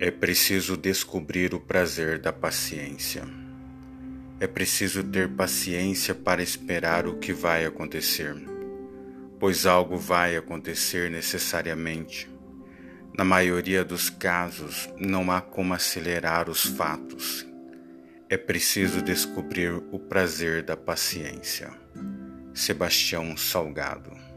É preciso descobrir o prazer da paciência. É preciso ter paciência para esperar o que vai acontecer, pois algo vai acontecer necessariamente. Na maioria dos casos, não há como acelerar os fatos. É preciso descobrir o prazer da paciência. Sebastião Salgado